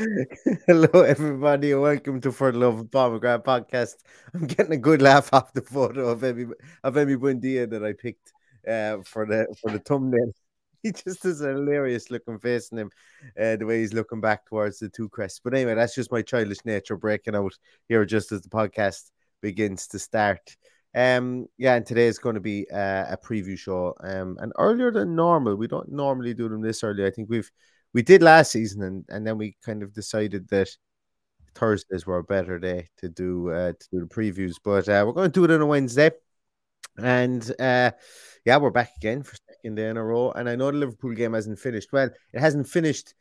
Hello, everybody, and welcome to For the Love of Pomegranate podcast. I'm getting a good laugh off the photo of Emi of Emi Buendia that I picked uh, for the for the thumbnail. He just has a hilarious looking face in him, uh, the way he's looking back towards the two crests. But anyway, that's just my childish nature breaking out here just as the podcast begins to start. Um, yeah, and today is going to be uh, a preview show. Um, and earlier than normal, we don't normally do them this early. I think we've we did last season, and, and then we kind of decided that Thursdays were a better day to do uh, to do the previews. But uh, we're going to do it on a Wednesday, and uh, yeah, we're back again for second day in a row. And I know the Liverpool game hasn't finished. Well, it hasn't finished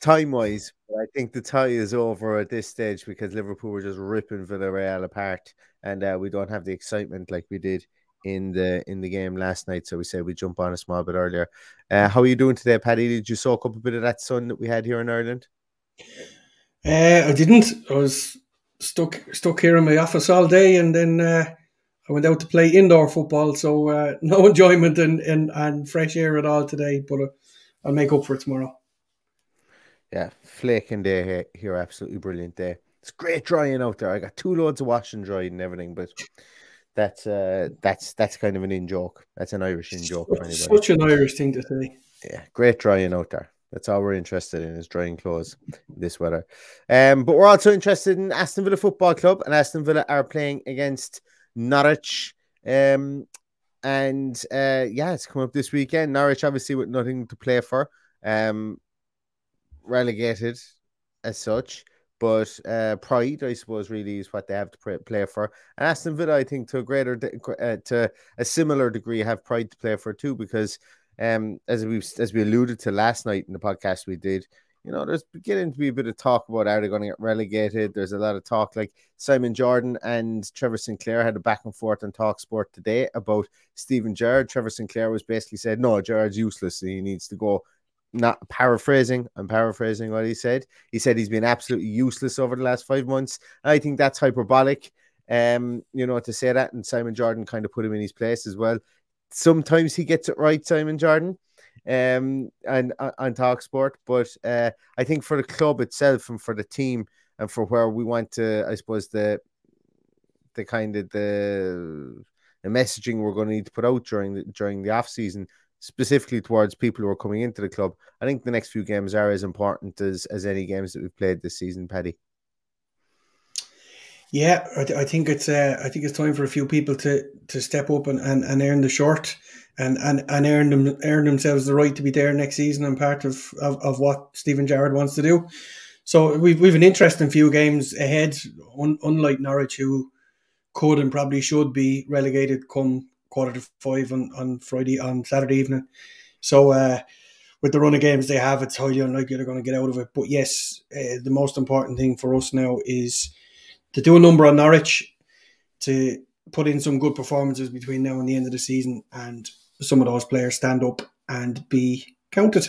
time wise, I think the tie is over at this stage because Liverpool were just ripping Villarreal apart, and uh, we don't have the excitement like we did in the in the game last night. So we said we jump on a small bit earlier. Uh, how are you doing today, Paddy? Did you soak up a bit of that sun that we had here in Ireland? Uh, I didn't. I was stuck stuck here in my office all day, and then uh, I went out to play indoor football. So uh, no enjoyment and, and and fresh air at all today. But uh, I'll make up for it tomorrow. Yeah, flaking day here, here, absolutely brilliant day. It's great drying out there. I got two loads of wash and dry and everything, but that's uh that's that's kind of an in joke. That's an Irish in joke. Such an Irish thing to say. Yeah, great drying out there. That's all we're interested in is drying clothes this weather. Um, but we're also interested in Aston Villa Football Club, and Aston Villa are playing against Norwich. Um, and uh, yeah, it's coming up this weekend. Norwich, obviously, with nothing to play for, um, relegated as such. But uh, pride, I suppose, really is what they have to play, for. And Aston Villa, I think, to a greater, de- uh, to a similar degree, have pride to play for too, because um, as we as we alluded to last night in the podcast we did, you know, there's beginning to be a bit of talk about how they're going to get relegated. There's a lot of talk, like Simon Jordan and Trevor Sinclair had a back and forth on Talk Sport today about Steven Gerrard. Trevor Sinclair was basically said, "No, Gerrard's useless. He needs to go." Not paraphrasing, I'm paraphrasing what he said. He said he's been absolutely useless over the last five months. I think that's hyperbolic. Um, you know, to say that, and Simon Jordan kind of put him in his place as well. Sometimes he gets it right, Simon Jordan um and uh, on talk sport but uh i think for the club itself and for the team and for where we want to i suppose the the kind of the the messaging we're going to need to put out during the during the off season specifically towards people who are coming into the club i think the next few games are as important as as any games that we've played this season paddy Yeah, I, th- I think it's uh, I think it's time for a few people to to step up and, and, and earn the short and, and, and earn them earn themselves the right to be there next season and part of, of, of what Steven Gerrard wants to do. So we've we've an interesting few games ahead. Un, unlike Norwich, who could and probably should be relegated come quarter to five on, on Friday on Saturday evening. So uh, with the run of games they have, it's highly unlikely they're going to get out of it. But yes, uh, the most important thing for us now is to do a number on Norwich, to put in some good performances between now and the end of the season, and some of those players stand up and be counted.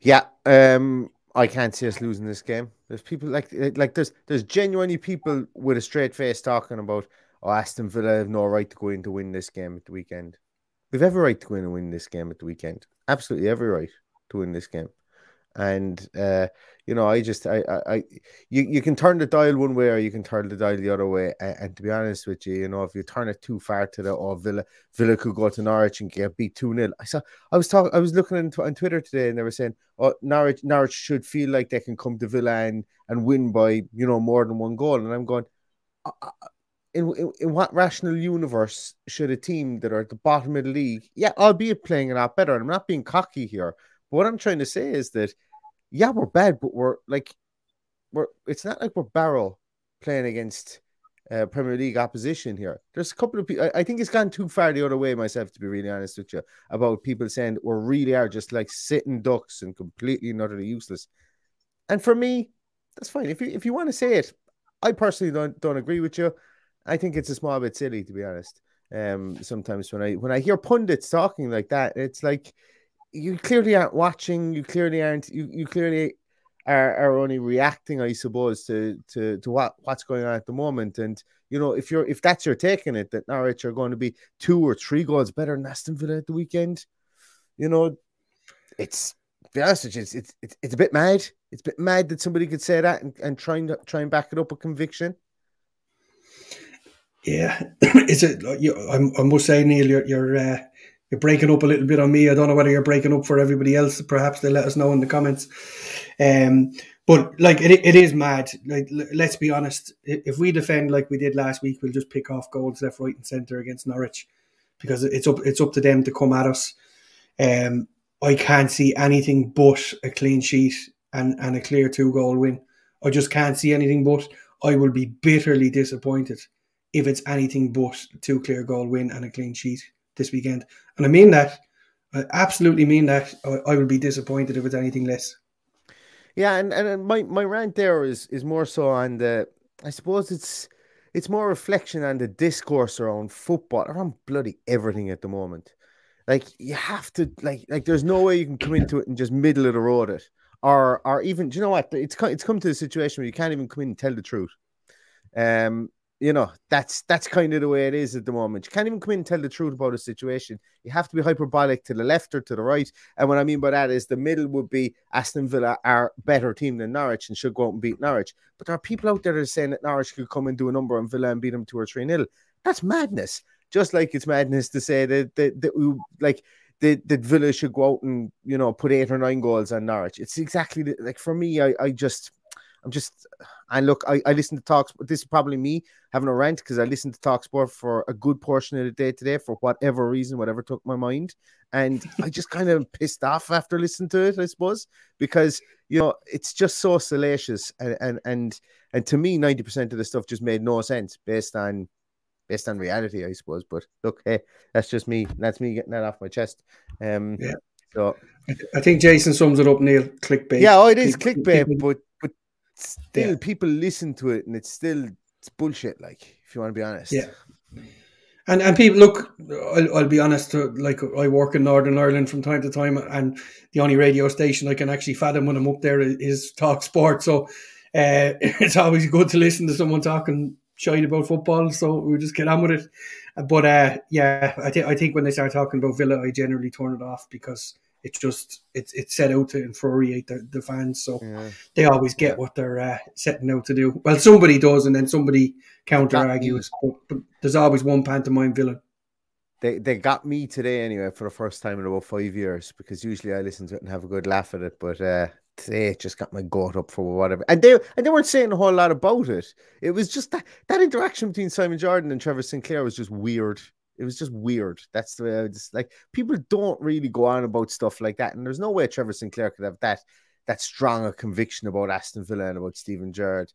Yeah, um, I can't see us losing this game. There's people like like there's there's genuinely people with a straight face talking about oh Aston Villa have no right to go in to win this game at the weekend. We've every right to go in and win this game at the weekend. Absolutely every right to win this game. And uh, you know, I just I, I, I you, you can turn the dial one way or you can turn the dial the other way. And, and, to be honest with you, you know, if you turn it too far to the or oh, Villa Villa could go to Norwich and get beat 2 0. I saw I was talking I was looking on, on Twitter today and they were saying, Oh, Norwich Norwich should feel like they can come to Villa and, and win by, you know, more than one goal. And I'm going, uh, in, in, what rational universe should a team that are at the bottom of the league, yeah, albeit playing a lot better, I'm not being cocky here, but what I'm trying to say is that yeah, we're bad, but we're like we're it's not like we're barrel playing against uh, Premier League opposition here. There's a couple of people. I, I, think it's gone too far the other way myself, to be really honest with you, about people saying we really are just like sitting ducks and completely and utterly useless. And for me, that's fine. If you if you want to say it, I personally don't don't agree with you. I think it's a small bit silly, to be honest. Um, sometimes when I when I hear pundits talking like that, it's like you clearly aren't watching. You clearly aren't. You, you clearly are, are only reacting, I suppose, to to to what what's going on at the moment. And you know, if you're if that's your taking it that Norwich are going to be two or three goals better than Aston Villa at the weekend, you know, it's be honest with it's it's it's a bit mad. It's a bit mad that somebody could say that and, and try and try and back it up with conviction. Yeah, it's a. You, I, I must say, Neil, you're, you're uh, you're breaking up a little bit on me. I don't know whether you're breaking up for everybody else. Perhaps they let us know in the comments. Um, but like it, it is mad. Like let's be honest. If we defend like we did last week, we'll just pick off goals left, right, and centre against Norwich because it's up it's up to them to come at us. Um, I can't see anything but a clean sheet and, and a clear two goal win. I just can't see anything but. I will be bitterly disappointed if it's anything but two clear goal win and a clean sheet this weekend. And I mean that. I absolutely mean that. I, I would be disappointed if it's anything less. Yeah, and, and my, my rant there is is more so on the I suppose it's it's more reflection on the discourse around football, around bloody everything at the moment. Like you have to like like there's no way you can come into it and just middle of the road it. Or or even do you know what? It's it's come to the situation where you can't even come in and tell the truth. Um you know that's that's kind of the way it is at the moment. You can't even come in and tell the truth about a situation. You have to be hyperbolic to the left or to the right. And what I mean by that is the middle would be Aston Villa are better team than Norwich and should go out and beat Norwich. But there are people out there that are saying that Norwich could come and do a number on Villa and beat them two or three nil. That's madness. Just like it's madness to say that that, that we like that, that Villa should go out and you know put eight or nine goals on Norwich. It's exactly the, like for me. I I just I'm just, and look, I, I listen to talks. This is probably me having a rant because I listened to Talk Sport for a good portion of the day today for whatever reason, whatever took my mind, and I just kind of pissed off after listening to it, I suppose, because you know it's just so salacious, and and and and to me, ninety percent of the stuff just made no sense based on based on reality, I suppose. But look, hey, that's just me. That's me getting that off my chest. Um, yeah. So I think Jason sums it up, Neil. Clickbait. Yeah, oh, it is clickbait, clickbait but still yeah. people listen to it and it's still it's bullshit like if you want to be honest. Yeah. And and people look I'll, I'll be honest uh, like I work in Northern Ireland from time to time and the only radio station I can actually fathom when I'm up there is Talk Sport. So uh, it's always good to listen to someone talking shite about football so we just get on with it. But uh, yeah I think I think when they start talking about Villa I generally turn it off because it's just it's it's set out to infuriate the, the fans. So yeah. they always get what they're uh, setting out to do. Well, somebody does, and then somebody counter argues. But, but, there's always one pantomime villain. They they got me today anyway for the first time in about five years because usually I listen to it and have a good laugh at it, but uh, today it just got my goat up for whatever. And they and they weren't saying a whole lot about it. It was just that that interaction between Simon Jordan and Trevor Sinclair was just weird it was just weird. That's the way I just like people don't really go on about stuff like that. And there's no way Trevor Sinclair could have that that strong a conviction about Aston Villa and about Steven Gerrard.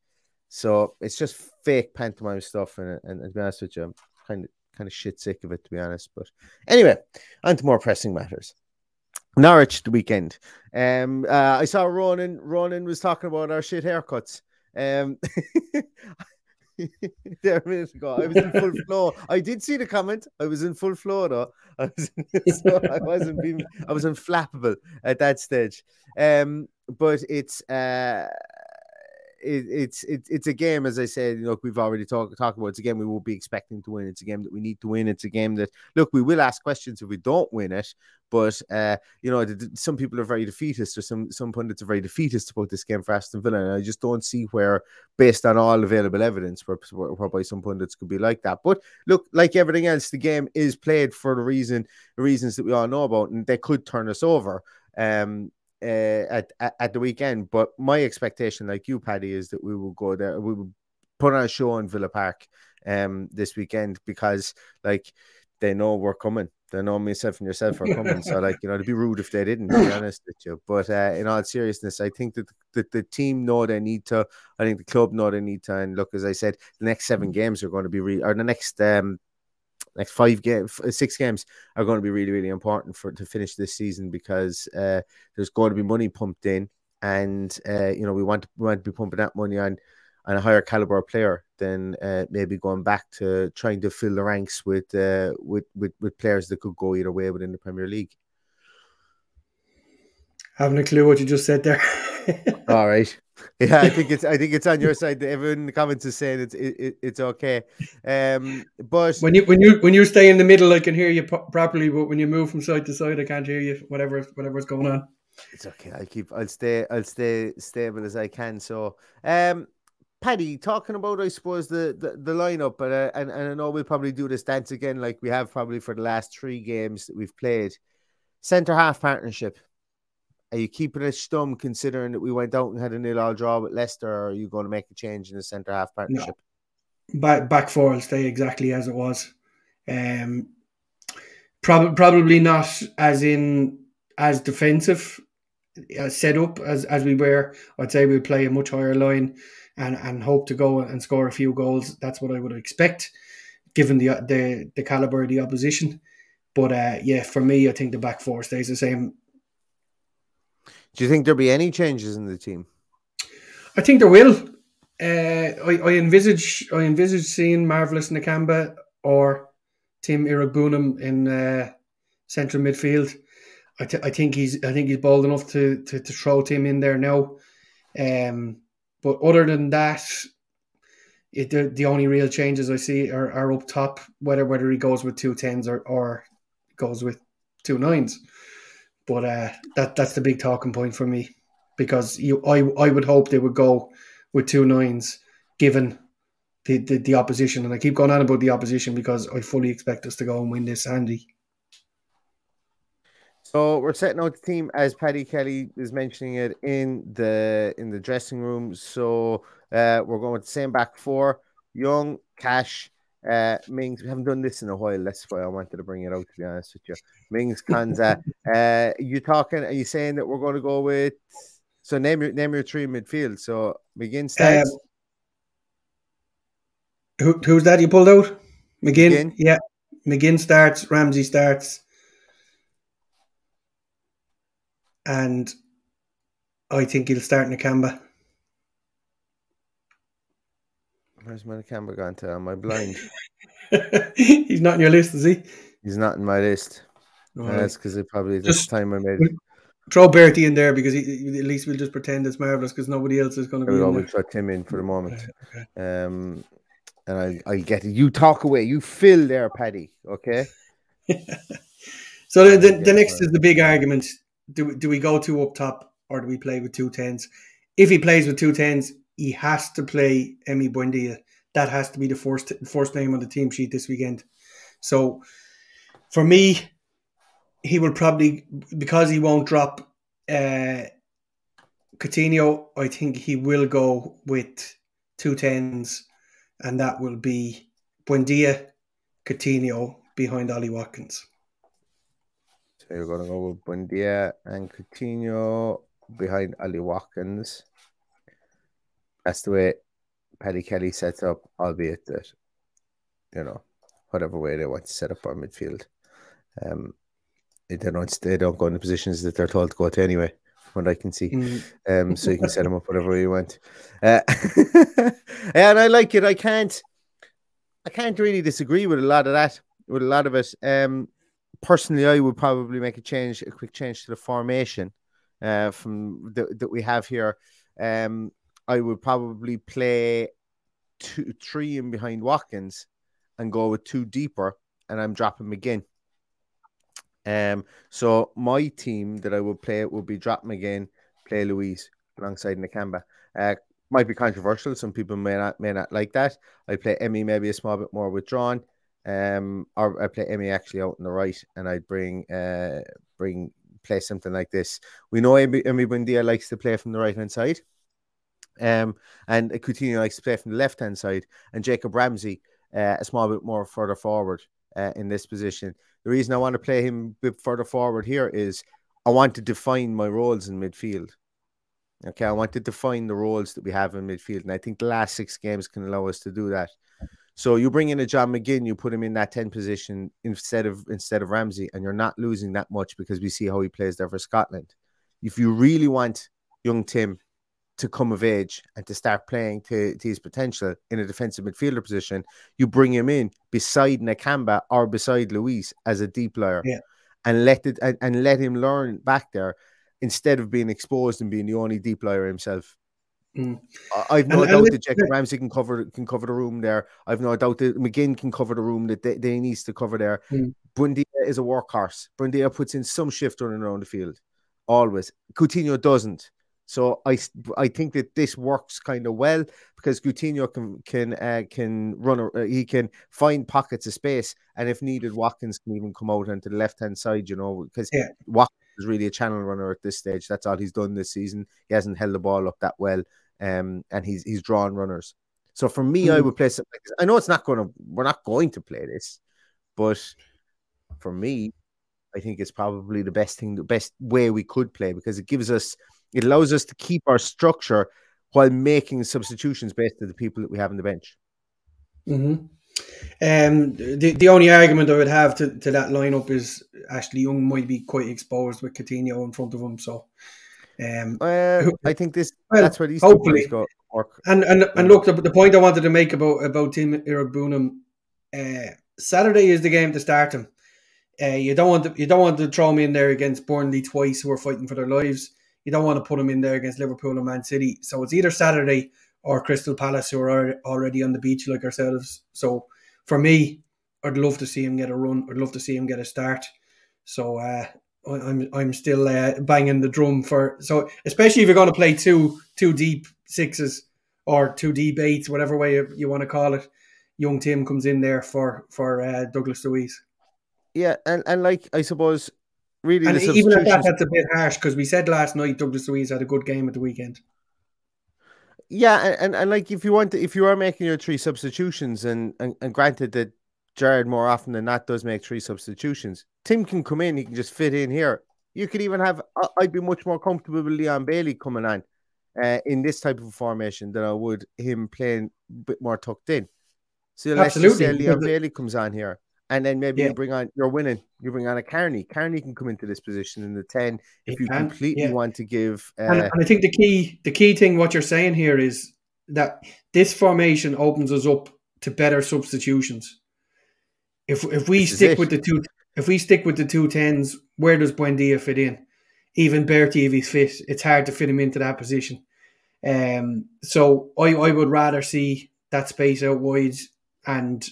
So it's just fake pantomime stuff, and, and, and to be honest with you, I'm kind of kind of shit sick of it to be honest. But anyway, on to more pressing matters. Norwich the weekend. Um, uh, I saw Ronan. Ronan was talking about our shit haircuts. Um, there a minute ago, I was in full flow. I did see the comment. I was in full flow though. I was, so I wasn't being. I was unflappable at that stage. Um, but it's uh it, it's it's it's a game, as I said. Know, we've already talked talked about. It's a game we will be expecting to win. It's a game that we need to win. It's a game that look, we will ask questions if we don't win it. But uh, you know, some people are very defeatist, or some some pundits are very defeatist about this game for Aston Villa. And I just don't see where, based on all available evidence, where, whereby some pundits could be like that. But look, like everything else, the game is played for the reason the reasons that we all know about, and they could turn us over. Um, uh, at, at, at the weekend. But my expectation, like you, Paddy, is that we will go there. We will put on a show in Villa Park um this weekend because like they know we're coming. They know myself and yourself are coming. so like you know, to be rude if they didn't. To be honest with you, but uh, in all seriousness, I think that the, the team know they need to. I think the club know they need to. And look, as I said, the next seven games are going to be re- or the next um next five games, six games are going to be really, really important for to finish this season because uh, there's going to be money pumped in, and uh, you know we want to, we want to be pumping that money on on a higher caliber player than uh, maybe going back to trying to fill the ranks with uh, with, with with players that could go either way within the Premier League. Having a clue what you just said there. All right. Yeah, I think it's I think it's on your side. Everyone in the comments is saying it's it, it's okay. Um, but when you when you when you stay in the middle, I can hear you properly. But when you move from side to side, I can't hear you. Whatever whatever's going on. It's okay. I'll keep. I'll stay. I'll stay stable as I can. So, um, Paddy, talking about I suppose the the, the lineup, but uh, and and I know we'll probably do this dance again, like we have probably for the last three games that we've played. Centre half partnership. Are you keeping it stum considering that we went out and had a nil all draw with Leicester, or are you going to make a change in the centre half partnership? No. Back back four will stay exactly as it was. Um, probably probably not as in as defensive uh, set up as as we were. I'd say we play a much higher line and and hope to go and score a few goals. That's what I would expect, given the the the caliber of the opposition. But uh, yeah, for me, I think the back four stays the same do you think there'll be any changes in the team? I think there will. Uh, I, I envisage I envisage seeing Marvelous Nakamba or Tim Iroegbunam in uh, central midfield. I, th- I think he's I think he's bold enough to, to, to throw Tim in there now. Um, but other than that, it, the, the only real changes I see are, are up top. Whether whether he goes with two tens or or goes with two nines. But uh, that that's the big talking point for me because you I I would hope they would go with two nines given the, the, the opposition. And I keep going on about the opposition because I fully expect us to go and win this, Andy. So we're setting out the team as Paddy Kelly is mentioning it in the in the dressing room. So uh, we're going with the same back four: Young, Cash, uh, Mings, we haven't done this in a while. That's why I wanted to bring it out. To be honest with you, Mings, Konsa. uh, you talking? Are you saying that we're going to go with? So name your name your three midfield. So McGinn starts. Um, who, who's that you pulled out? McGinn. McGinn. Yeah, McGinn starts. Ramsey starts. And I think he'll start Nakamba. Where's my camera gone to? Am I blind? He's not in your list, is he? He's not in my list. That's because it probably this time I made it. Throw Bertie in there because he, at least we'll just pretend it's marvelous because nobody else is going to be. We'll always throw Tim in for the moment. Okay, okay. Um, and I I get it. You talk away. You fill there, Paddy. Okay. so the, the, the next is the big argument: do do we go two up top or do we play with two tens? If he plays with two tens, he has to play Emi Buendia. That has to be the first first name on the team sheet this weekend. So for me, he will probably because he won't drop uh, Coutinho. I think he will go with two tens, and that will be Buendia, Coutinho behind Ollie Watkins. So you're going to go with Buendia and Coutinho behind Ollie Watkins. That's the way Paddy Kelly sets up, albeit that, you know, whatever way they want to set up our midfield. Um, they don't they don't go in the positions that they're told to go to anyway, from what I can see. Mm. Um, so you can set them up whatever you want. Uh, and I like it. I can't, I can't really disagree with a lot of that. With a lot of it. Um, personally, I would probably make a change, a quick change to the formation uh, from the, that we have here. Um, I would probably play two, three in behind Watkins and go with two deeper, and I'm dropping McGinn. Um, so my team that I would play would be drop McGinn, play Luiz alongside Nakamba. Uh, might be controversial. Some people may not may not like that. I play Emi maybe a small bit more withdrawn. Um, or I play Emi actually out on the right, and I'd bring uh bring play something like this. We know Emi, Emi likes to play from the right hand side. Um, and Coutinho likes to play from the left hand side, and Jacob Ramsey uh, a small bit more further forward uh, in this position. The reason I want to play him a bit further forward here is I want to define my roles in midfield. Okay, I want to define the roles that we have in midfield, and I think the last six games can allow us to do that. So you bring in a John McGinn, you put him in that 10 position instead of instead of Ramsey, and you're not losing that much because we see how he plays there for Scotland. If you really want young Tim to come of age and to start playing to, to his potential in a defensive midfielder position, you bring him in beside Nakamba or beside Luiz as a deep player. Yeah. And let it and, and let him learn back there instead of being exposed and being the only deep player himself. Mm. I've no And- doubt and that Jacob Ramsey can cover can cover the room there. I've no doubt that McGinn can cover the room that they, they needs to cover there. Mm. Buendia is a workhorse. Buendia puts in some shift running around the field, always. Coutinho doesn't. So I I think that this works kind of well because Coutinho can can uh, can run a- uh, he can find pockets of space and if needed Watkins can even come out onto the left hand side you know because Yeah. Watkins is really a channel runner at this stage that's all he's done this season he hasn't held the ball up that well um and he's he's drawn runners so for me I Mhm. would play something like this I know it's not going to we're not going to play this but for me I think it's probably the best thing, the best way we could play because it gives us, it allows us to keep our structure while making substitutions based on the people that we have on the bench. hmm Um, the the only argument I would have to, to that lineup is Ashley Young might be quite exposed with Coutinho in front of him. So, um, Uh, I think this Well, that's where these hopefully. work. and and and look, the, the point I wanted to make about about Tim Iroegbunam, uh, Saturday is the game to start him. Uh, you don't want to you don't want to throw him in there against Burnley twice, who are fighting for their lives. You don't want to put him in there against Liverpool and Man City. So it's either Saturday or Crystal Palace, who are already on the beach like ourselves. So for me, I'd love to see him get a run. I'd love to see him get a start. So uh, I'm I'm still uh, banging the drum for so especially if you're going to play two two deep sixes or two deep eights, whatever way you, you want to call it. Young Tim comes in there for for uh, Douglas Luiz, Yeah, and, and like I suppose, really, and the even at that, that's a bit harsh because we said last night Douglas Luiz had a good game at the weekend. Yeah, and, and, and like if you want to, if you are making your three substitutions, and, and and granted that Gerrard more often than not does make three substitutions, Tim can come in, he can just fit in here. You could even have, I- I'd be much more comfortable with Leon Bailey coming on uh, in this type of formation than I would him playing a bit more tucked in. So let's just say Leon Bailey comes on here, and then maybe Yeah. you bring on, you're winning, you bring on a Carney. Carney can come into this position in the 10 if you can, completely yeah. want to give. Uh, and, and I think the key the key thing what you're saying here is that this formation opens us up to better substitutions. If if we stick with the two if we stick with the two tens, where does Buendia fit in? Even Bertie, if he's fit, it's hard to fit him into that position. Um, so I, I would rather see that space out wide and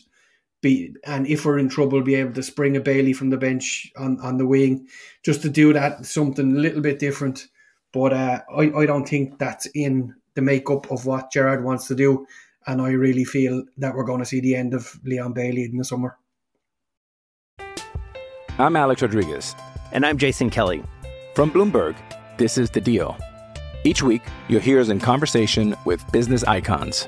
be and if we're in trouble, be able to spring a Bailey from the bench on, on the wing, just to do that something a little bit different. But uh, I, I don't think that's in the makeup of what Gerrard wants to do. And I really feel that we're going to see the end of Leon Bailey in the summer. I'm Alex Rodriguez. And I'm Jason Kelly. From Bloomberg, this is The Deal. Each week, you'll hear us in conversation with business icons.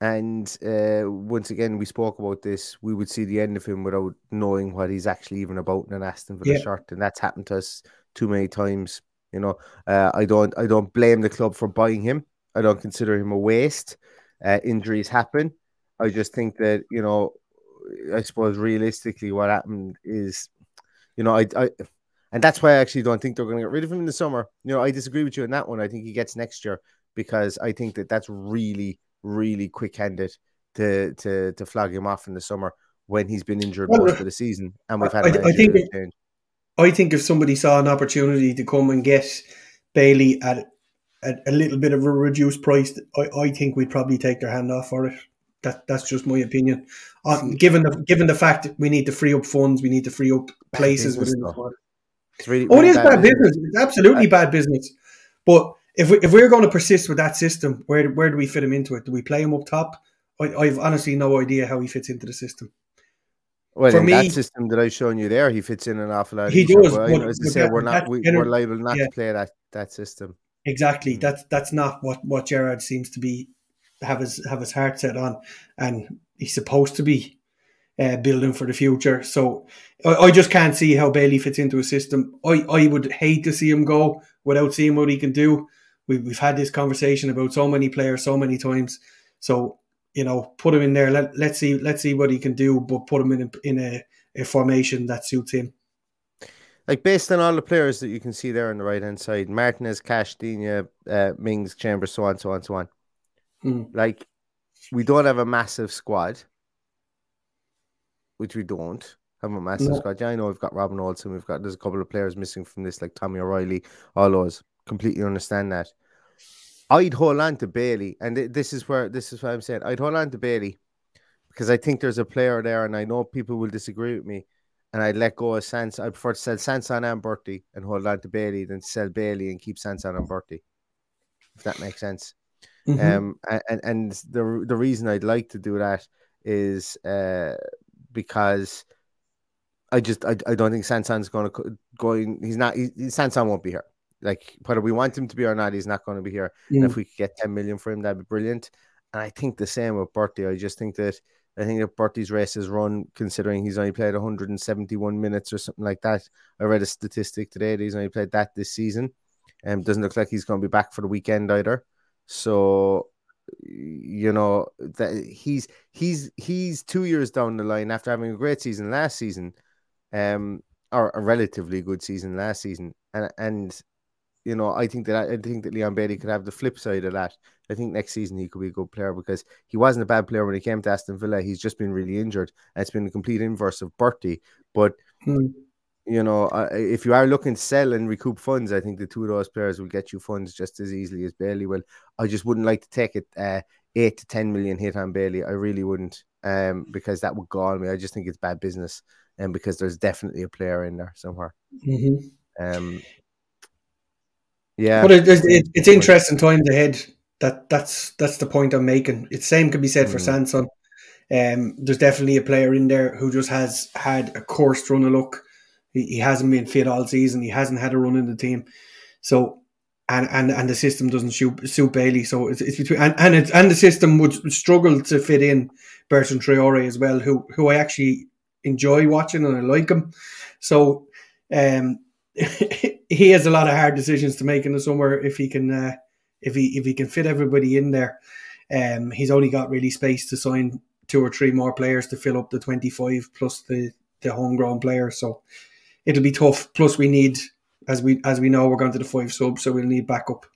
and uh once again we spoke about this, we would see the end of him without knowing what he's actually even about in an Aston Villa Yeah. shirt. And that's happened to us too many times. You know, uh, I don't I don't blame the club for buying him. I don't consider him a waste. Uh, injuries happen. I just think that, you know, I suppose realistically what happened is, you know, I I and that's why I actually don't think they're going to get rid of him in the summer. You know, I disagree with you on that one. I think he gets next year because I think that that's really, really quick-handed to to to flag him off in the summer when he's been injured Well, most of the season and we've had. I- a I think who's. I think if somebody saw an opportunity to come and get Bailey at, at a little bit of a reduced price, I, I think we'd probably take their hand off for it. That that's just my opinion. Uh, given the given the fact that we need to free up funds, we need to free up places within the squad. It's really, Oh, it is bad business. It's absolutely bad business. But if we, if we're going to persist with that system, where where do we fit him into it? Do we play him up top? I, I've honestly no idea how he fits into the system. Well, for in me- that system that I've shown you there, he fits in an awful lot. He does, I but- as I say, that- we're not we, we're liable not yeah. to play that that system. Exactly. Mm. That's that's not what what Gerrard seems to be have his have his heart set on, and he's supposed to be uh, building for the future. So I, I just can't see how Bailey fits into a system. I, I would hate to see him go without seeing what he can do. We, we've had this conversation about so many players so many times. So you know, put him in there. Let let's see let's see what he can do, but put him in a, in a, a formation that suits him. Like based on all the players that you can see there on the right hand side, Martinez, Cash, Digne, uh, Mings, Chambers, so on, so on, so on. Mm. Like we don't have a massive squad, which we don't have a massive No. squad. Yeah, I know we've got Robin Olsen, we've got there's a couple of players missing from this, like Tommy O'Reilly, all those. Completely understand that. I'd hold on to Bailey, and th- this is where this is what I'm saying. I'd hold on to Bailey because I think there's a player there, and I know people will disagree with me. And I'd let go of Sans. I prefer to sell Sanson and Bertie and hold on to Bailey than sell Bailey and keep Sanson and Bertie. If that makes sense. Mhm. Um, and and the the reason I'd like to do that is uh because I just I, I don't think Sanson's going to going. He's not. He, Sanson won't be here. Like whether we want him to be or not, he's not going to be here. And if Mm. we could get ten million for him, that'd be brilliant. And I think the same with Bertie. I just think that I think that Bertie's race is run, considering he's only played 171 minutes or something like that. I read a statistic today that he's only played that this season. Um, doesn't look like he's going to be back for the weekend either. So, you know that he's he's he's two years down the line after having a great season last season, um, or a relatively good season last season, and and you know I think that I think that Leon Bailey could have the flip side of that. I think next season he could be a good player because he wasn't a bad player when he came to Aston Villa. He's just been really injured, and it's been the complete inverse of Bertie. But Mm. you know, uh, if you are looking to sell and recoup funds, I think the two of those players will get you funds just as easily as Bailey will. I just wouldn't like to take it uh, eight to ten million hit on Bailey. I really wouldn't, um, because that would gall me. I just think it's bad business, and because there's definitely a player in there somewhere. Mhm. Um, yeah, But it, it, it, it's interesting times ahead. That that's that's the point I'm making. It's same could be said for Mm. Sanson. Um, there's definitely a player in there who just has had a course run of luck. He, he hasn't been fit all season. He hasn't had a run in the team. So, and and, and the system doesn't suit, suit Bailey. So it's, it's between and and, it, and the system would struggle to fit in Bertrand Traore as well, who who I actually enjoy watching and I like him. So, um, he has a lot of hard decisions to make in the summer if he can uh, if he if he can fit everybody in there. Um, he's only got really space to sign two or three more players to fill up the twenty five plus the the homegrown players. So it'll be tough. Plus we need as we as we know, we're going to the five subs, so we'll need backup.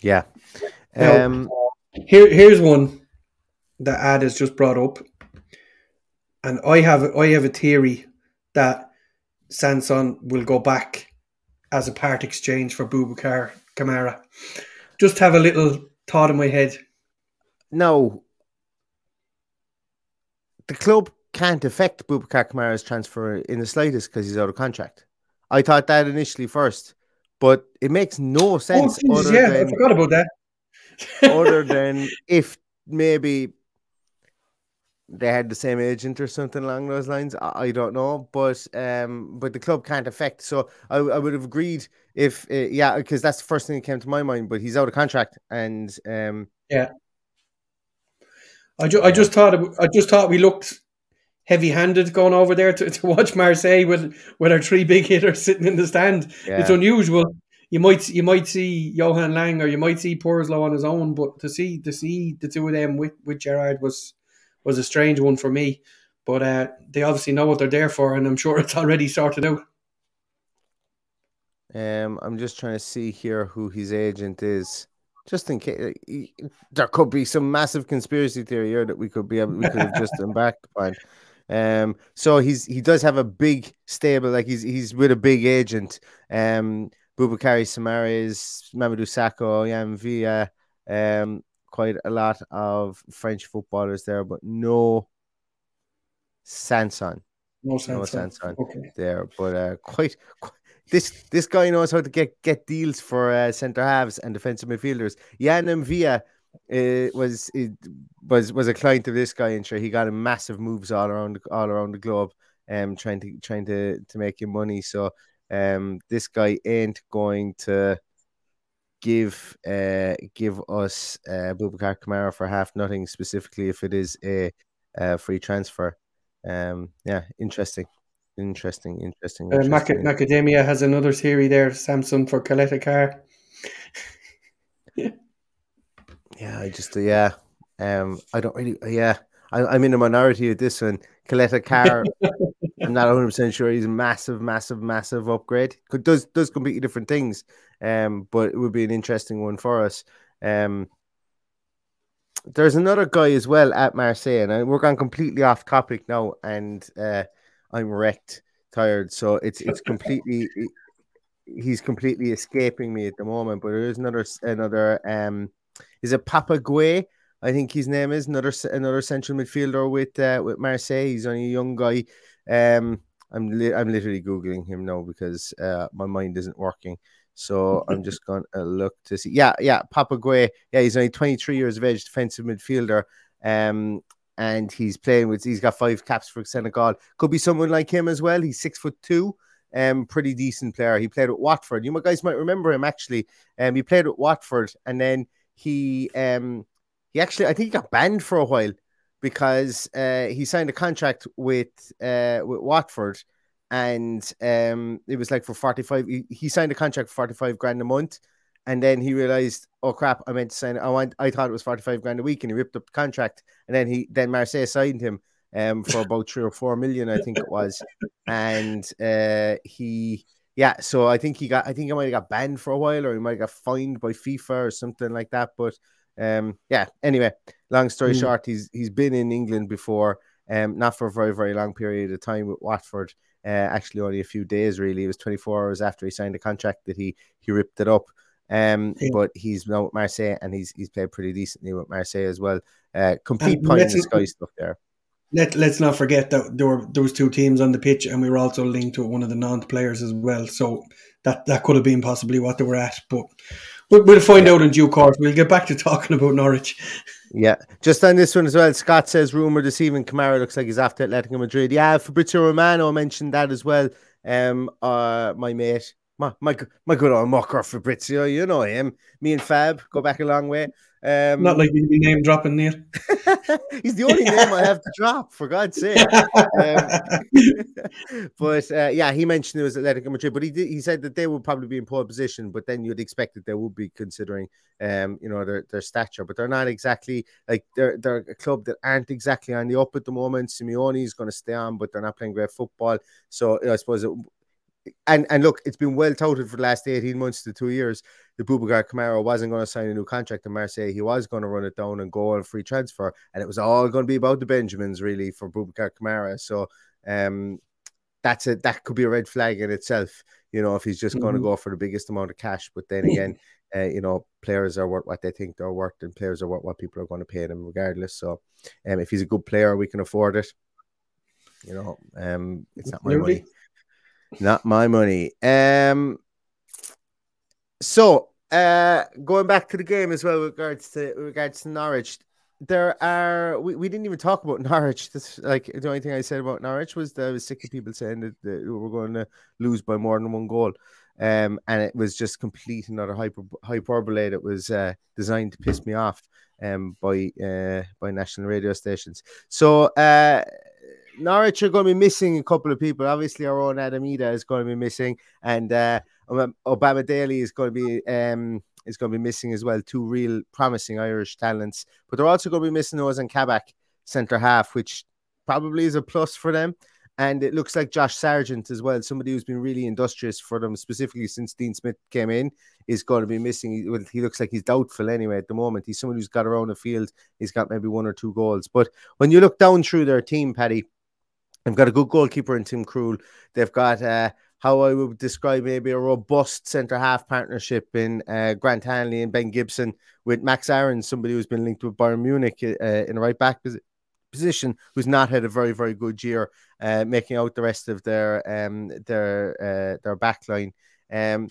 Yeah. Um, now, here here's one that Ad has just brought up, and I have I have a theory that Sanson will go back as a part exchange for Boubacar Kamara. Just have a little thought in my head. No, the club can't affect Boubacar Kamara's transfer in the slightest because he's out of contract. I thought that initially first, but it makes no oh, sense. Oh, yeah, than, I forgot about that. other than if maybe they had the same agent or something along those lines. I, don't know, but um, but the club can't affect. So I, I would have agreed if uh, yeah, because that's the first thing that came to my mind. But he's out of contract, and um, yeah. I, ju- I just thought I just thought we looked heavy-handed going over there to, to watch Marseille with with our three big hitters sitting in the stand. Yeah. It's unusual. You might you might see Johan Lange or you might see Purslow on his own, but to see to see the two of them with with Gerrard was was a strange one for me. But uh, they obviously know what they're there for, and I'm sure it's already sorted out. Um, I'm just trying to see here who his agent is just in case there could be some massive conspiracy theory here that we could be able we could have just embarked upon. Um, so he's he does have a big stable, like he's he's with a big agent. Um, Boubakary Soumaré, Mamadou Sakho, Villa, um, quite a lot of French footballers there, but no Sanson. No Sanson, no Sanson okay. there, but uh, quite, quite this this guy knows how to get get deals for uh, centre halves and defensive midfielders. Yann M'Vila uh, was it was was a client of this guy, and sure he got him massive moves all around all around the globe, um, trying to trying to to make him money. So um, this guy ain't going to give uh give us uh Boubacar Kamara for half nothing specifically if it is a, a free transfer. Um, yeah, interesting. Interesting, interesting. Uh, interesting. Uh, Macadamia has another theory there. Sanson for Caleta Car. yeah. yeah, I just yeah. Um, I don't really yeah. I, am in a minority with this one. Caleta Car. I'm not 100 percent sure he's a massive, massive, massive upgrade. Could does does completely different things. Um, but it would be an interesting one for us. Um, there's another guy as well at Marseille, and we're gone completely off topic now. And uh, I'm wrecked, tired. So it's it's completely he's completely escaping me at the moment. But there is another another um is it Papa Gueye? I think his name is another another central midfielder with uh, with Marseille. He's only a young guy. Um, I'm li- I'm literally googling him now because uh, my mind isn't working. So I'm just going to look to see. Yeah, yeah, Papa Gueye. Yeah, he's only 23 years of age, defensive midfielder. Um, and he's playing with he's got five caps for Senegal. Could be someone like him as well. He's six foot two, um, pretty decent player. He played with Watford. You guys might remember him actually. Um, he played with Watford, and then he um he actually I think he got banned for a while because uh he signed a contract with uh with Watford and um it was like for 45 he, he signed a contract for 45 grand a month and then he realized, oh crap, I meant to sign. I want. I thought it was forty five grand a week, and he ripped up the contract. And then he then Marseille signed him um for about three or four million, I think it was. And uh he yeah, so I think he got. I think he might have got banned for a while, or he might have got fined by FIFA or something like that. But um yeah. Anyway, long story mm. short, he's he's been in England before. Um, not for a very very long period of time with Watford. Uh, actually, only a few days really. It was 24 hours after he signed the contract that he he ripped it up. Um, yeah. but he's now with Marseille and he's he's played pretty decently with Marseille as well. Uh, complete point in the sky stuff there. Let Let's not forget that there were those two teams on the pitch, and we were also linked to one of the non players as well. So that that could have been possibly what they were at, but. We'll, we'll find yeah. out in due course. We'll get back to talking about Norwich. Yeah, just on this one as well. Scott says rumor this evening Kamara looks like he's after Atletico Madrid. Yeah, Fabrizio Romano mentioned that as well. Um, uh, my mate my my my good old mocker Fabrizio, you know him. Me and Fab go back a long way. Um, Not like you be name dropping Neil. he's the only name I have to drop, for God's sake. Um, but uh, yeah, he mentioned it was Atletico Madrid, but he did, he said that they would probably be in poor position, but then you'd expect that they would be considering, um, you know, their, their stature, but they're not exactly like they're they're a club that aren't exactly on the up at the moment. Simeone is going to stay on, but they're not playing great football. So I suppose it, and and look, it's been well touted for the last 18 months to two years. The Boubacar Kamara wasn't going to sign a new contract in Marseille. He was going to run it down and go on free transfer, and it was all going to be about the Benjamins really for Boubacar Kamara. So um, that's a that could be a red flag in itself. You know, if he's just mm-hmm. going to go for the biggest amount of cash, but then again, uh, you know, players are worth what they think they're worth, and players are worth what people are going to pay them regardless. So, um, if he's a good player, we can afford it. You know, um, it's not my money. Not my money. Um, so uh, going back to the game as well, regards to regards to Norwich, there are we, we didn't even talk about Norwich. This like the only thing I said about Norwich was that I was sick of people saying that, that we were going to lose by more than one goal. Um, and it was just complete another hyper, hyperbole that was uh, designed to piss me off um, by uh, by national radio stations. So uh, Norwich are going to be missing a couple of people. Obviously, our own Adam Idah is going to be missing, and uh, Omobamidele is going to be um, is going to be missing as well. Two real promising Irish talents, but they're also going to be missing Ozan Kabak, centre half, which probably is a plus for them. And it looks like Josh Sargent as well, somebody who's been really industrious for them, specifically since Dean Smith came in, is going to be missing. He looks like he's doubtful anyway at the moment. He's someone who's got around the field. He's got maybe one or two goals. But when you look down through their team, Paddy, they've got a good goalkeeper in Tim Krul. They've got uh, how I would describe maybe a robust centre half partnership in uh, Grant Hanley and Ben Gibson with Max Aaron, somebody who's been linked with Bayern Munich uh, in the right back position who's not had a very very good year, uh, making out the rest of their um their uh, their back line. Um,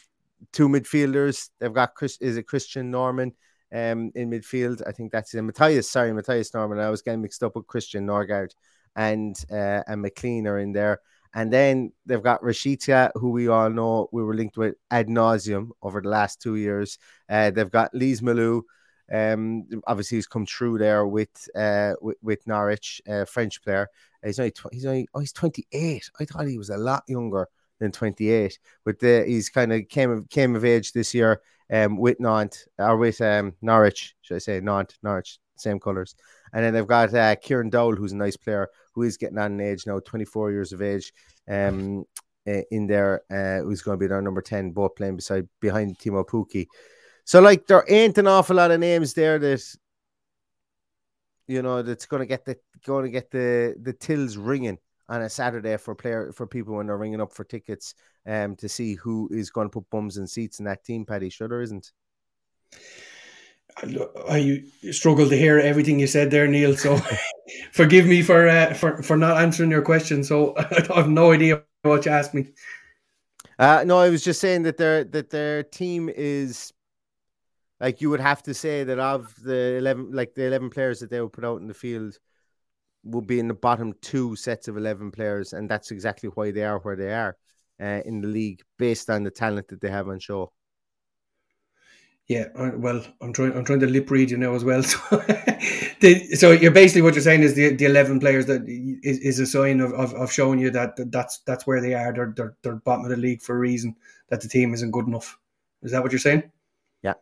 two midfielders. They've got Chris. Is it Christian Norman? Um, in midfield, I think that's it. Matthias, sorry, Mathias Normann. I was getting mixed up with Christian Nørgaard and uh, and McLean are in there. And then they've got Rashica, who we all know we were linked with ad nauseum over the last two years. Uh, they've got Lees-Melou, um, obviously, he's come through there with uh, with, with Norwich, uh, French player. He's only tw- he's only oh he's twenty eight. I thought he was a lot younger than twenty eight. But the, he's kind of came of came of age this year um, with Nantes or with um, Norwich, should I say Nantes, Norwich, same colours. And then they've got uh, Kieran Dowell, who's a nice player, who is getting on in age now, 24 years of age. Um, in there, uh, who's going to be their number 10, both playing beside behind Teemu Pukki. So like there ain't an awful lot of names there that you know that's going to get the going to get the the tills ringing on a Saturday for player for people when they're ringing up for tickets um to see who is going to put bums and seats in that team. Paddy, sure isn't. I struggle to hear everything you said there, Neil. So forgive me for uh, for for not answering your question. So I have no idea what you asked me. Uh, no, I was just saying that their that their team is like you would have to say that of the eleven, like the eleven players that they would put out in the field, would be in the bottom two sets of eleven players, and that's exactly why they are where they are uh, in the league, based on the talent that they have on show. Yeah, well, I'm trying. I'm trying to lip read you now as well. So, the, so you're basically what you're saying is the, the eleven players that is, is a sign of, of, of showing you that that's that's where they are. They're, they're they're bottom of the league for a reason. That the team isn't good enough. Is that what you're saying? Yeah.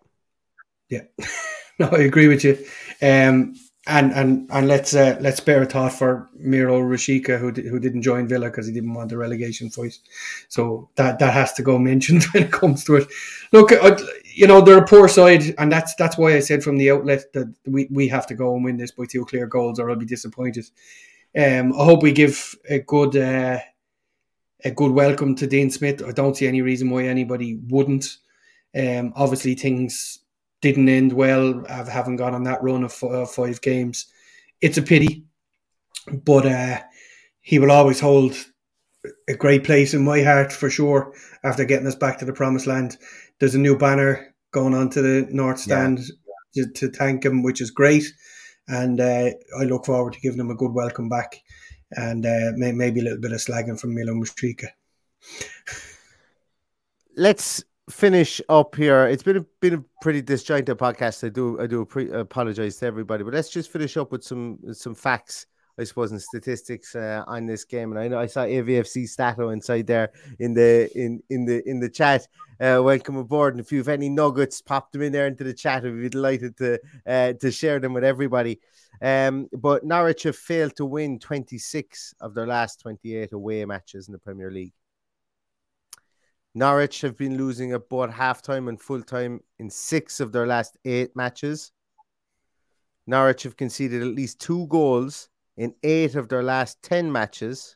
Yeah, no, I agree with you. Um, and and and let's uh, let's spare a thought for Miro Rashica who who didn't join Villa because he didn't want the relegation fight. So that that has to go mentioned when it comes to it. Look, uh, you know they're a poor side, and that's that's why I said from the outlet that we, we have to go and win this by two clear goals, or I'll be disappointed. Um, I hope we give a good uh, a good welcome to Dean Smith. I don't see any reason why anybody wouldn't. Um, obviously, things didn't end well, I haven't gone on that run of uh, five games. It's a pity, but uh, he will always hold a great place in my heart for sure. After getting us back to the promised land, there's a new banner going on to the north stand yeah. to, to, thank him, which is great, and uh, I look forward to giving him a good welcome back, and uh, may, maybe a little bit of slagging from Milo Mustrika. Let's finish up here. It's been a been a pretty disjointed podcast. I do I do apologize to everybody, but let's just finish up with some some facts. I suppose in statistics uh, on this game, and I know I saw AVFC Stato inside there in the in in the in the chat. Uh, welcome aboard, and if you have any nuggets, pop them in there into the chat. We'd be delighted to uh, to share them with everybody. Um, but Norwich have failed to win 26 of their last 28 away matches in the Premier League. Norwich have been losing at both halftime and full time in six of their last eight matches. Norwich have conceded at least two goals in eight of their last 10 matches.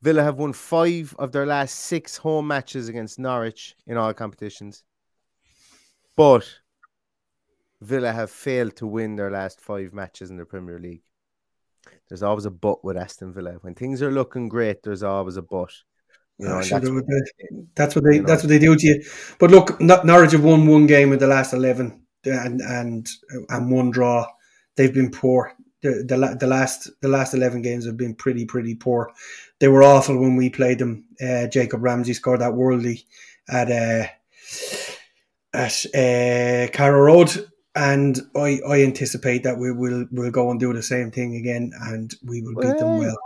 Villa have won five of their last six home matches against Norwich in all competitions. But Villa have failed to win their last five matches in the Premier League. There's always a but with Aston Villa. When things are looking great, there's always a but. You know, oh, that's, what they, that's, what they, you know, that's what they do to you. But look, Norwich have won one game in the last eleven, and and and one draw. They've been poor. The, the, the last the last eleven games have been pretty pretty poor. They were awful when we played them. Uh, Jacob Ramsey scored that worldly at uh, at uh, Carrow Road, and I, I anticipate that we will will go and do the same thing again, and we will beat them well.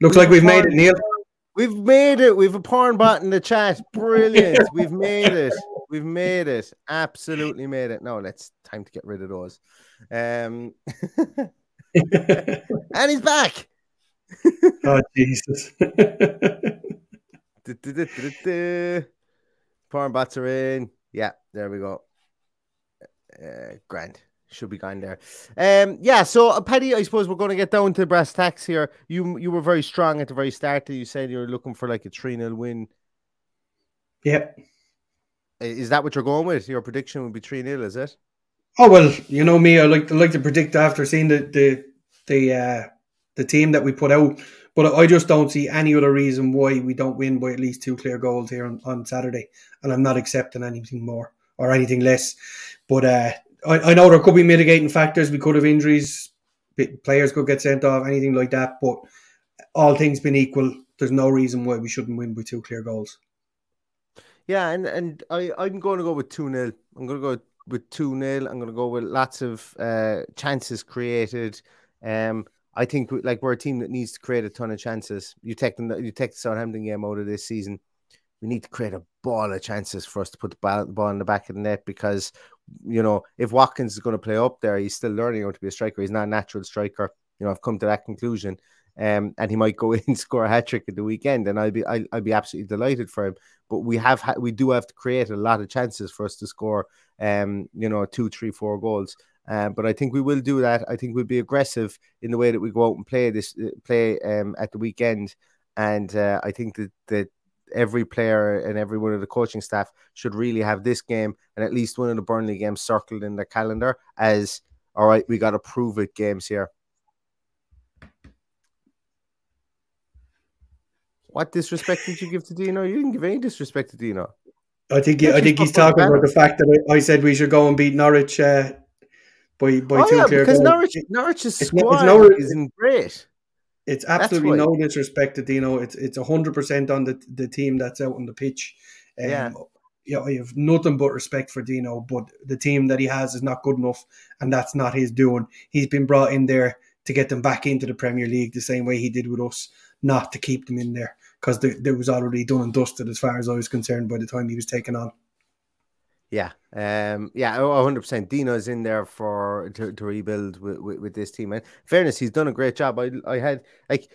Looks like we've made it, Neil. We've made it. We've a porn bot in the chat. Brilliant. We've made it. We've made it. Absolutely made it. No, let's time to get rid of those. Um, and he's back. oh Jesus. porn bots are in. Yeah, there we go. Uh, grand should be going there. Um, yeah. So, uh, Paddy, I suppose we're going to get down to brass tacks here. You you were very strong at the very start. You said you were looking for like a three 0 win. Yep. Is that what you're going with? Your prediction would be three 0 is it? Oh well, you know me. I like to like to predict after seeing the the the uh, the team that we put out. But I just don't see any other reason why we don't win by at least two clear goals here on, on Saturday. And I'm not accepting anything more or anything less. But uh, I, I know there could be mitigating factors. We could have injuries, players could get sent off, anything like that. But all things being equal, there's no reason why we shouldn't win by two clear goals. Yeah, and, and I, I'm going to go with 2 0. I'm going to go with 2 0. I'm going to go with lots of uh, chances created. Um, I think like we're a team that needs to create a ton of chances. You take them, you take the Southampton game out of this season. We need to create a ball of chances for us to put the ball, the ball in the back of the net because you know, if Watkins is going to play up there, he's still learning how to be a striker. He's not a natural striker. You know, I've come to that conclusion. Um, and he might go in and score a hat trick at the weekend, and I'll be I'll, I'll be absolutely delighted for him. But we have ha- we do have to create a lot of chances for us to score, um, you know, two, three, four goals. Um, but I think we will do that. I think we'll be aggressive in the way that we go out and play this uh, play um, at the weekend, and uh, I think that that every player and every one of the coaching staff should really have this game and at least one of the Burnley games circled in their calendar as all right, we got to prove it games here. What disrespect did you give to Dino? You didn't give any disrespect to Dino. I think I think he's talking about the fact that I, I, said we should go and beat Norwich uh, by by oh, two yeah, clear because goals. Norwich Norwich's squad it's no, isn't great. It's absolutely no disrespect to Dino. It's it's hundred percent on the the team that's out on the pitch. Um, yeah. Yeah, I have nothing but respect for Dino, but the team that he has is not good enough, and that's not his doing. He's been brought in there to get them back into the Premier League the same way he did with us, not to keep them in there because there was already done and dusted as far as I was concerned by the time he was taken on. Yeah, um, yeah, hundred percent. Dino's in there for to, to rebuild with, with, with, this team. And fairness, he's done a great job. I I had like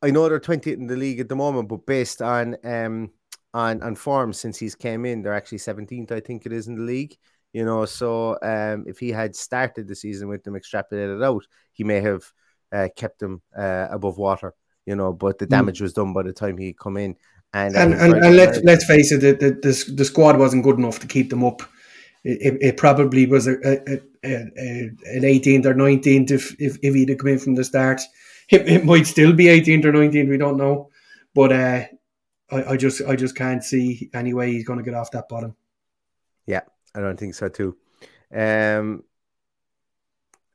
I know they're 20th in the league at the moment, but based on um on on form since he's came in, they're actually 17th, I think it is in the league. You know, so um, if he had started the season with them extrapolated out, he may have uh, kept them uh, above water. You know, but the hmm. damage mm. was done by the time he come in. And and, and, and let's let's face it, the, the, the, squad wasn't good enough to keep them up. It, it, probably was a, a, a, an 18th or 19th if, if, if he'd have come in from the start. It, it might still be 18th or 19th, we don't know. But uh, I, I just I just can't see any way he's going to get off that bottom. Yeah, I don't think so too. Um,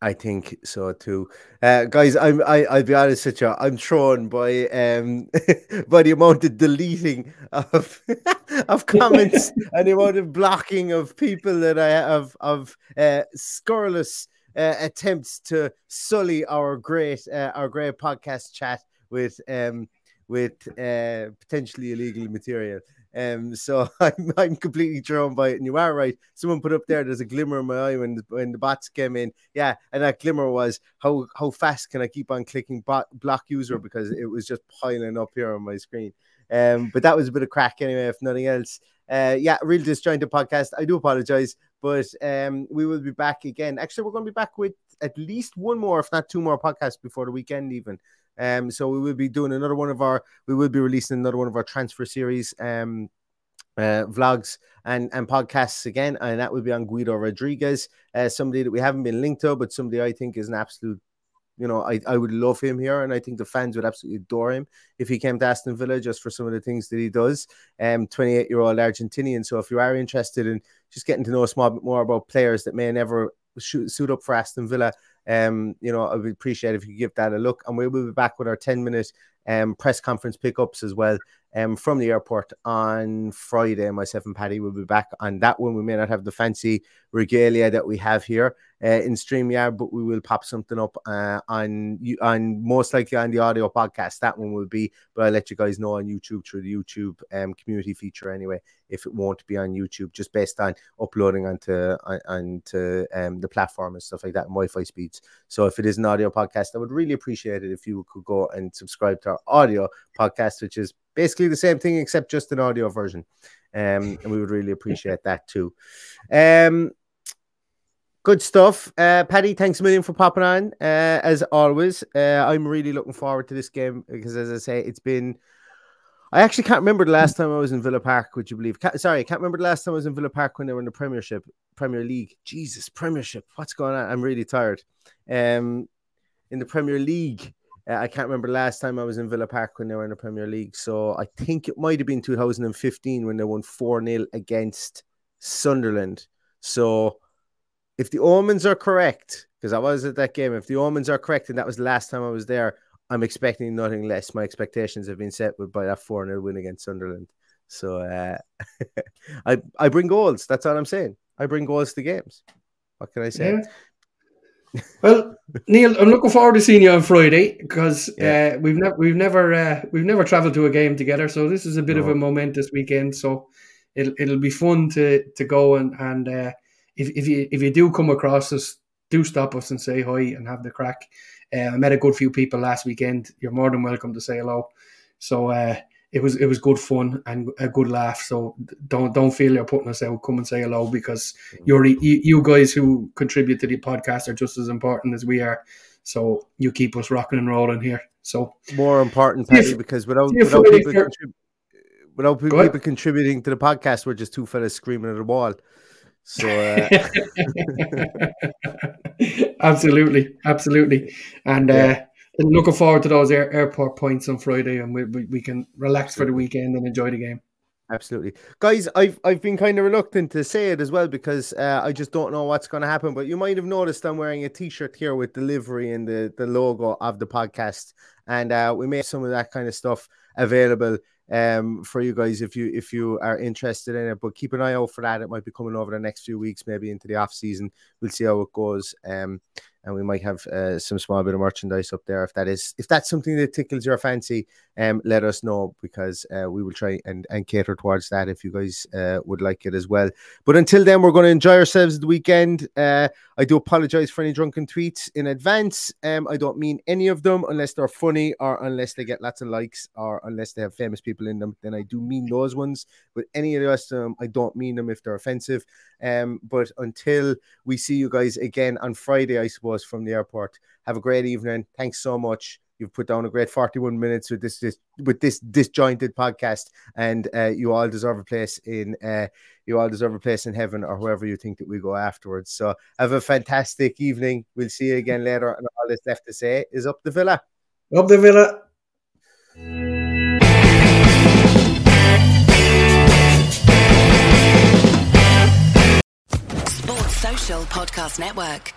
I think so too, uh, guys. I'm I I'll be honest with you. I'm thrown by um by the amount of deleting of of comments and the amount of blocking of people that I have of uh, scurrilous uh, attempts to sully our great uh, our great podcast chat with um with uh, potentially illegal material. Um, so I'm, I'm completely thrown by it. And you are right. Someone put up there, there's a glimmer in my eye when the, when the bots came in. Yeah. And that glimmer was how, how fast can I keep on clicking bot, block user because it was just piling up here on my screen. Um, but that was a bit of crack anyway, if nothing else. Uh, yeah, real disjointed podcast. I do apologize, but um, we will be back again. Actually, we're going to be back with at least one more, if not two more podcasts before the weekend, even. Um, so we will be doing another one of our, we will be releasing another one of our transfer series. Um, uh, vlogs and, and podcasts again, and that will be on Guido Rodriguez, uh, somebody that we haven't been linked to, but somebody I think is an absolute you know, I, I would love him here, and I think the fans would absolutely adore him if he came to Aston Villa just for some of the things that he does. Um, 28 year old Argentinian. So if you are interested in just getting to know a small bit more about players that may never shoot, suit up for Aston Villa, um, you know, I would appreciate if you give that a look. And we will be back with our 10 minute um, press conference pickups as well um, from the airport on Friday. Myself and Paddy will be back on that one. We may not have the fancy regalia that we have here uh, in StreamYard, but we will pop something up uh, on on most likely on the audio podcast. That one will be, but I'll let you guys know on YouTube through the YouTube um, community feature anyway. If it won't be on YouTube, just based on uploading onto on, onto um, the platform and stuff like that, and Wi-Fi speeds. So if it is an audio podcast, I would really appreciate it if you could go and subscribe to our audio podcast, which is basically the same thing except just an audio version. Um, and we would really appreciate that too. Um, good stuff. Uh, Paddy, thanks a million for popping on. Uh, as always, uh, I'm really looking forward to this game because, as I say, it's been. I actually can't remember the last time I was in Villa Park. Would you believe? Sorry, I can't remember the last time I was in Villa Park when they were in the Premiership, Premier League. Jesus, Premiership. What's going on? I'm really tired. Um, in the Premier League, uh, I can't remember the last time I was in Villa Park when they were in the Premier League. So I think it might have been 2015 when they won 4 0 against Sunderland. So if the omens are correct, because I was at that game, if the omens are correct and that was the last time I was there, I'm expecting nothing less. My expectations have been set with by that 4 0 win against Sunderland. So uh, I I bring goals. That's all I'm saying. I bring goals to games. What can I say? Yeah well, Neil, I'm looking forward to seeing you on Friday because yeah. uh, we've never we've never uh, we've never traveled to a game together, so this is a bit no. of a momentous weekend. So it'll it'll be fun to to go and and uh, if if you if you do come across us, do stop us and say hi and have the crack. Uh, I met a good few people last weekend. You're more than welcome to say hello. So uh, it was it was good fun and a good laugh. So don't don't feel you're putting us out. Come and say hello because you're you, you guys who contribute to the podcast are just as important as we are. So you keep us rocking and rolling here. So more important, Paddy, because without without people, contrib- without people contributing to the podcast, we're just two fellas screaming at a wall. So uh... absolutely, absolutely, and. Yeah. Uh, looking forward to those air, airport points on Friday, and we, we, we can relax for the weekend and enjoy the game. Absolutely, guys. I've I've been kind of reluctant to say it as well because uh, I just don't know what's going to happen. But you might have noticed I'm wearing a T-shirt here with delivery and the the logo of the podcast, and uh, we made some of that kind of stuff available um for you guys if you if you are interested in it but keep an eye out for that. It might be coming over the next few weeks maybe into the off season. We'll see how it goes um and we might have uh, some small bit of merchandise up there if that is if that's something that tickles your fancy um let us know because uh, we will try and, and cater towards that if you guys uh, would like it as well but until then we're going to enjoy ourselves the weekend uh, i do apologize for any drunken tweets in advance um i don't mean any of them unless they're funny or unless they get lots of likes or unless they have famous people in them then i do mean those ones but any of the rest of them i don't mean them if they're offensive um but until we see you guys again on friday i suppose from the airport. Have a great evening. Thanks so much. You've put down a great 41 minutes with this, this with this disjointed podcast, and uh, you all deserve a place in uh, you all deserve a place in heaven or wherever you think that we go afterwards. So have a fantastic evening. We'll see you again later, and all that's left to say is up the villa. Up the villa. Sports Social Podcast Network.